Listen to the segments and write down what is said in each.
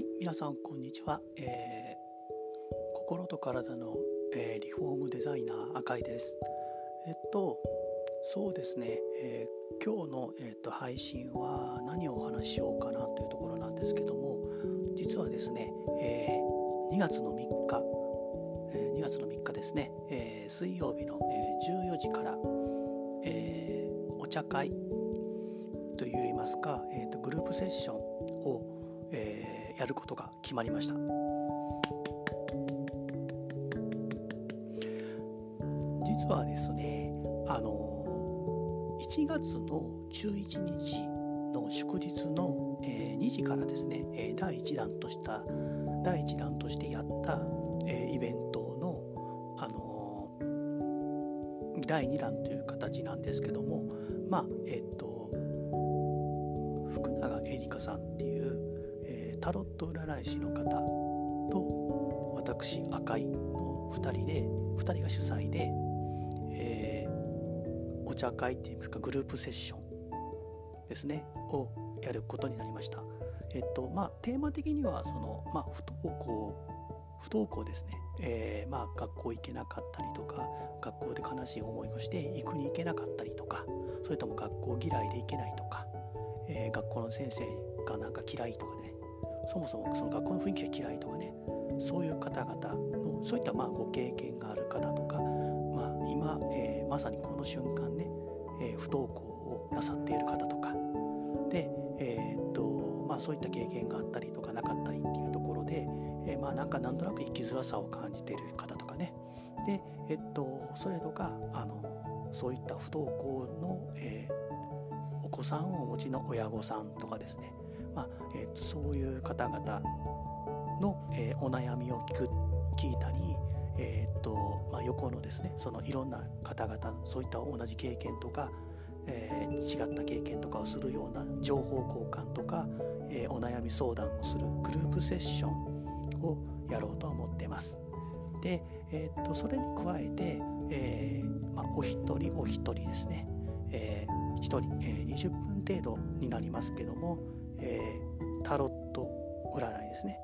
はい皆さんこんにちは、えー、心と体の、えー、リフォームデザイナー赤井です。えっとそうですね、えー、今日の、え、っと配信は何をお話ししようかなというところなんですけども実はですね、え2月の3日、え2月の3日ですね、え水曜日の、え14時から、えお茶会といいますか、えーと、グループセッションを、えー、やることが決まりました。実はですねあの1月の11日の祝日の、えー、2時からですね、え第1弾とした第1弾としてやった、えー、イベントの、あのー、第2弾という形なんですけどもまあえっ、と福永エリカさんっていう、タロット占い師の方と私赤井の2人で2人が主催で、えー、お茶会っていいますかグループセッションですねをやることになりました。えっとまあテーマ的にはその、まあ、不登校不登校ですね、えー、まあ学校行けなかったりとか学校で悲しい思いをして行くに行けなかったりとかそれとも学校嫌いで行けないとかえー、学校の先生がなんか嫌いとかねそもそもその学校の雰囲気が嫌いとかねそういう方々のそういったまあご経験がある方とか、まあ、今、えー、まさにこの瞬間ね、えー、不登校をなさっている方とか。で、えー、っとまあ、そういった経験があったりとかなかったりっていうところで、えまあ、なんかなんとなく生きづらさを感じている方とかね。で、えっと、それとかあのそういった不登校の、えー子さんをお持ちの親御さんとかですね、まあえーと、そういう方々の、えー、お悩みを聞く聞いたり、えーとまあ、横のですねそのいろんな方々そういった同じ経験とか、えー、違った経験とかをするような情報交換とか、えー、お悩み相談をするグループセッションをやろうと思ってます。で、えーと、それに加えて、えーまあ、お一人お一人ですね、えー1人、えー、20分程度になりますけども、えー、タロット占いですね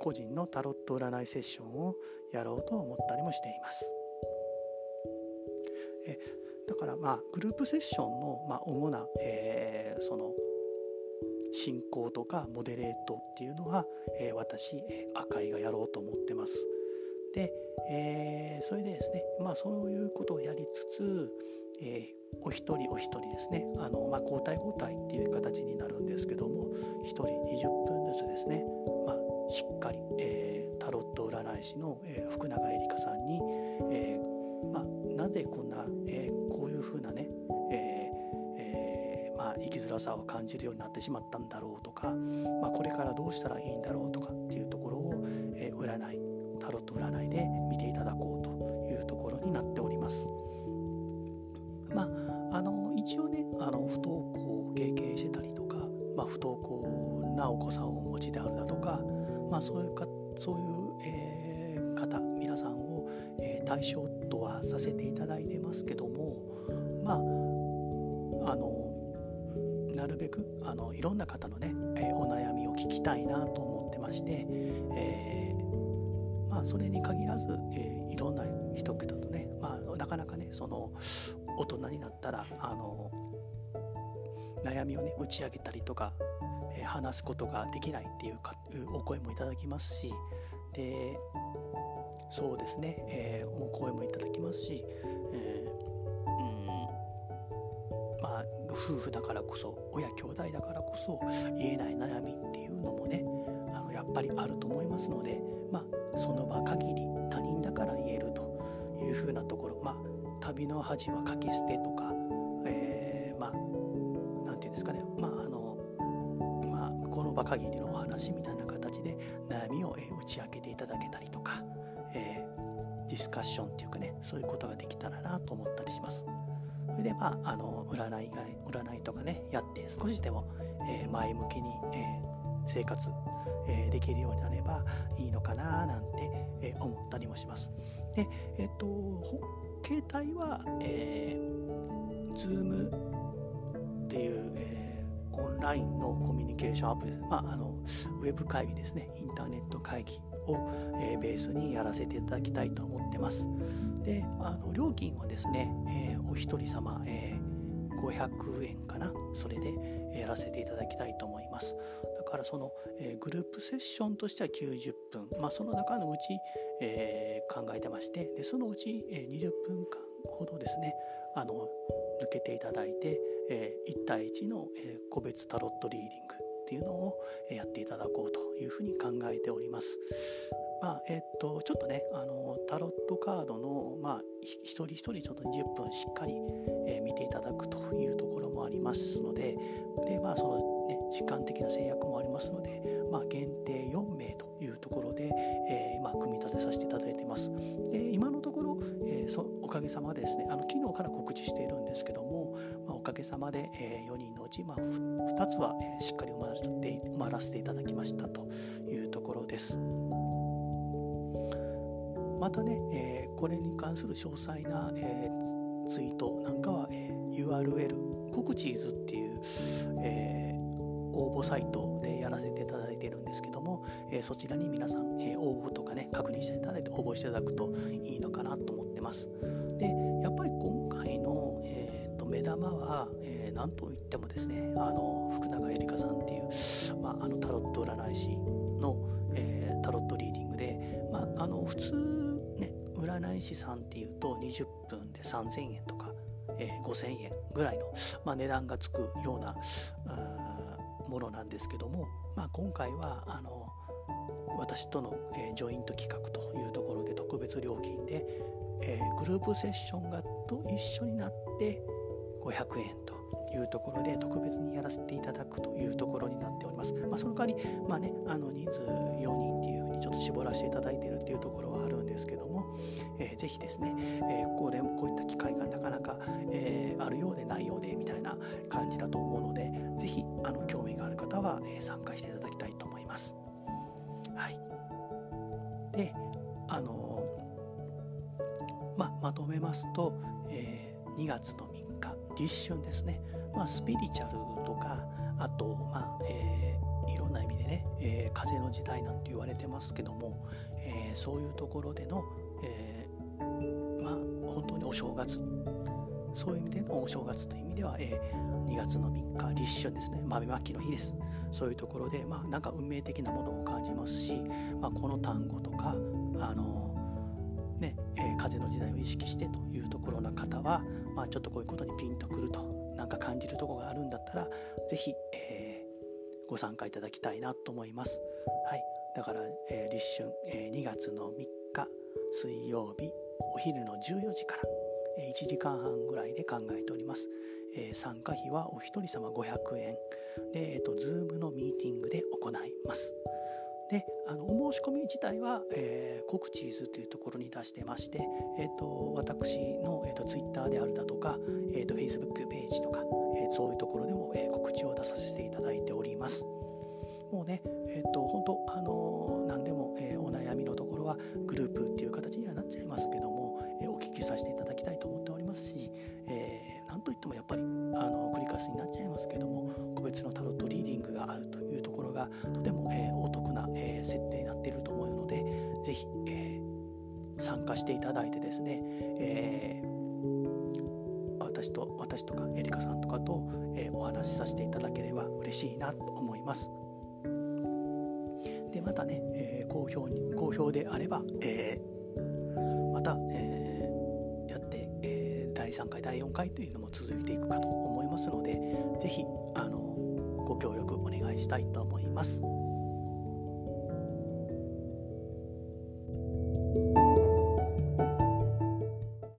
個人のタロット占いセッションをやろうと思ったりもしています。えだからまあグループセッションのまあ主な、えー、その進行とかモデレートっていうのは、えー、私、え、赤井がやろうと思ってます。で、えー、それでですねまあそういうことをやりつつ、えー、お一人お一人ですねあの、まあ、交代交代っていう形になるんですけども1人20分ずつですね、まあ、しっかり、えー、タロット占い師の、えー、福永エリカさんに、えまあ、なぜこんな、え、こういうふうなね、ええまあ、生きづらさを感じるようになってしまったんだろうとか、まあ、これからどうしたらいいんだろうとかっていうところを、え、占いタロット占いで見ていただこうというところになっております。一応ねあの不登校を経験してたりとか、まあ、不登校なお子さんをお持ちであるだとか、まあ、そういうかそういう、えー、方皆さんを、えー、対象とはさせていただいてますけどもまああのなるべくあのいろんな方のね、えー、お悩みを聞きたいなと思ってまして、えー、まあそれに限らず、え、いろんな人々とね、まあ、なかなかねその大人になったらあの悩みをね打ち上げたりとか、えー、話すことができないっていうかお声もいただきますしでそうですね、えー、お声もいただきますし、えー、うんまあ夫婦だからこそ親兄弟だからこそ言えない悩みっていうのもねあのやっぱりあると思いますので、まあ、その場限り旅の恥は書き捨てとか、えー、まあ何て言うんですかねまああのまあこの場限りのお話みたいな形で悩みを、え打ち明けていただけたりとか、えー、ディスカッションっていうかねそういうことができたらなと思ったりします。それでまああの占いが占いとかねやって少しでも、えー、前向きに、えー、生活、えー、できるようになればいいのかななんて、え思ったりもします。でえっ、と携帯は、えー、Zoom っていう、えー、オンラインのコミュニケーションアプリです、まあ、あのウェブ会議ですね。インターネット会議を、えー、ベースにやらせていただきたいと思ってます。であの料金はですね、えー、お一人様、え、500円かな。それでやらせていただきたいと思います。だからその、えー、グループセッションとしては90分、まあ、その中のうち、えー、考えてましてでそのうち、えー、20分間ほどですねあの抜けていただいて、えー、1対1の、えー、個別タロットリーディング。っていうのをやっていただこうというふうに考えております。まあえっと、ちょっとねあのタロットカードの、まあ、一人一人ちょっと20分しっかり、えー、見ていただくというところもありますのでで、まあそのね、時間的な制約もありますので、まあ、限定4名というところで、えーまあ、組み立てさせていただいてます。かげさまでですねあの昨日から告知しているんですけども、まあ、おかげさまで、えー、4人のうち、まあ、2つは、えー、しっかり埋まらせて埋まらせていただきましたというところです。またね、えー、これに関する詳細な、えー、ツイートなんかは、えー、URL コクチーズっていう、えー、応募サイトでやらせていただいているんですけども、え、そちらに皆さん、え、応募とかね確認していただいて応募していただくといいのかなと思ってます。でやっぱり今回の、えーと、目玉は、えー、何と言ってもですねあの福永エリカさんっていう、まあ、あのタロット占い師の、えー、タロットリーディングで、まあ、あの普通ね占い師さんっていうと20分で3000円とか、えー、5000円ぐらいの、まあ、値段がつくようなものなんですけども、まあ、今回はあの私との、えー、ジョイント企画というところで特別料金で、えー、グループセッションがと一緒になって500円というところで特別にやらせていただくというところになっております。まあ、その代わり、まあね、あの人数4人っていうちょっと絞らせていただいているっていうところはあるんですけども、えー、ぜひですね、えー、これこういった機会がなかなか、えー、あるようでないようでみたいな感じだと思うので、ぜひあの興味がある方は、えー、参加していただきたいと思います。はい。で、あのままとめますと、えー、2月の3日立春ですね、まあ、スピリチュアルとかあと、まあえー、ね、えー、風の時代なんて言われてますけども、えー、そういうところでの、えー、まあ本当にお正月。そういう意味でのお正月という意味では、えー、2月の3日立春ですね。豆まきの日です。そういうところで、まあ、なんか運命的なものを感じますし、まあ、この単語とかあのねえー、風の時代を意識してというところの方は、まあ、ちょっとこういうことにピンとくるとなんか感じるとこがあるんだったら是非、えー、ご参加いただきたいなと思います。はい、だから、えー、立春、えー、2月の3日水曜日お昼の14時から、えー、1時間半ぐらいで考えております。えー、参加費はお一人様500円で、えーと、と Zoom のミーティングで行います。であのお申し込み自体は、えー、コクチーズというところに出してまして、えーと、私の、えーと、Twitter であるだとか、えーと、Facebook ページとか、そういうところでも、え、告知を出させていただいております。もうね、えっ、と本当あの、何でも、え、お悩みのところはグループっていう形にはなっちゃいますけども、えお聞きさせていただきたいと思っておりますし、えー、なんといってもやっぱりあの繰り返しになっちゃいますけども個別のタロットリーディングがあるというところがとても、えお得な、え設定になっていると思うので是非、え参加していただいてですね、え私と私とかエリカさんとかと、えお話しさせていただければ嬉しいなと思います。でまたね、え好評に好評であれば、えまた、えやって、え第3回第4回というのも続いていくかと思いますので是非あのご協力お願いしたいと思います。